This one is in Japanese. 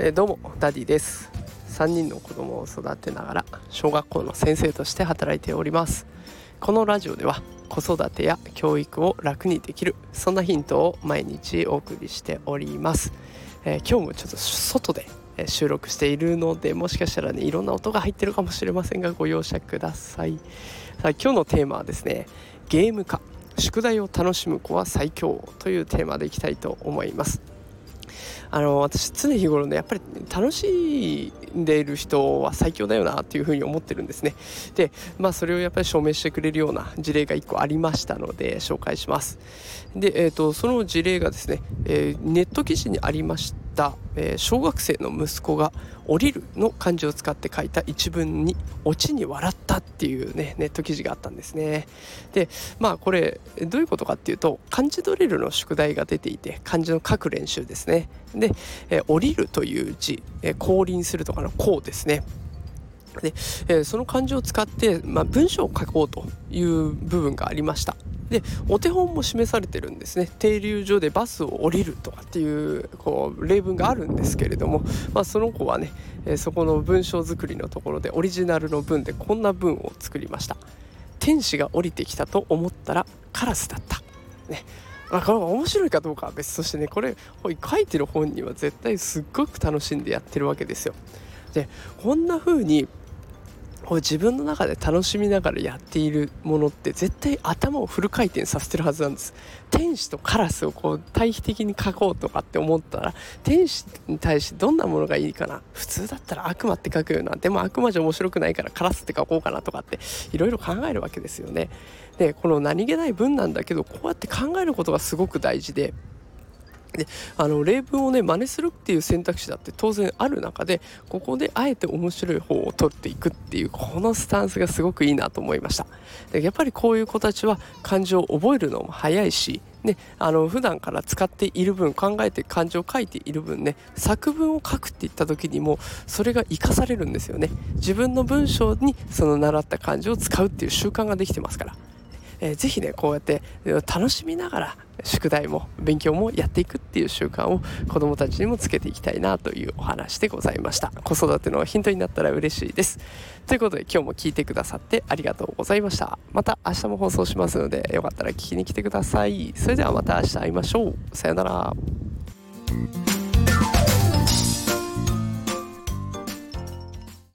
え、どうもダディです。3人の子供を育てながら小学校の先生として働いております。このラジオでは子育てや教育を楽にできるそんなヒントを毎日お送りしております、えー、今日もちょっと外で収録しているのでもしかしたらねいろんな音が入ってるかもしれませんがご容赦ください。さあ今日のテーマはですねゲーム化宿題を楽しむ子は最強というテーマでいきたいと思います。あの私常日頃ねやっぱり楽しんでいる人は最強だよなっていうふうに思ってるんですね。でまあそれをやっぱり証明してくれるような事例が1個ありましたので紹介します。で、えーと、その事例がですね、えー、ネット記事にありました、えー、小学生の息子が「降りる」の漢字を使って書いた一文に「オチに笑った」っていうねネット記事があったんですね。でまあこれどういうことかっていうと漢字ドリルの宿題が出ていて漢字の書く練習ですね。で「えー、降りる」という字、えー、降臨するとかの「こう」ですね。で、えー、その漢字を使って、まあ、文章を書こうという部分がありました。でお手本も示されてるんですね。停留所でバスを降りるとかっていうこう例文があるんですけれども、まあ、その子はね、え、そこの文章作りのところでオリジナルの文でこんな文を作りました。天使が降りてきたと思ったらカラスだった。ね。まあ、これ面白いかどうかは別としてねこれ書いてる本人は絶対すっごく楽しんでやってるわけですよ。でこんな風にこう自分の中で楽しみながらやっているものって絶対頭をフル回転させてるはずなんです。天使とカラスをこう対比的に描こうとかって思ったら天使に対してどんなものがいいかな。普通だったら悪魔って書くよなでも悪魔じゃ面白くないからカラスって書こうかなとかっていろいろ考えるわけですよね。でこの何気ない文なんだけどこうやって考えることがすごく大事でであの例文をね真似するっていう選択肢だって当然ある中でここであえて面白い方を取っていくっていうこのスタンスがすごくいいなと思いました。でやっぱりこういう子たちは漢字を覚えるのも早いしね、あの普段から使っている分考えて漢字を書いている分ね作文を書くって言った時にもそれが生かされるんですよね。自分の文章にその習った漢字を使うっていう習慣ができてますから。えー、ぜひねこうやって楽しみながら宿題も勉強もやっていくっていう習慣を子どもたちにもつけていきたいなというお話でございました。子育てのヒントになったら嬉しいです。ということで今日も聞いてくださってありがとうございました。また明日も放送しますのでよかったら聞きに来てください。それではまた明日会いましょう。さようなら。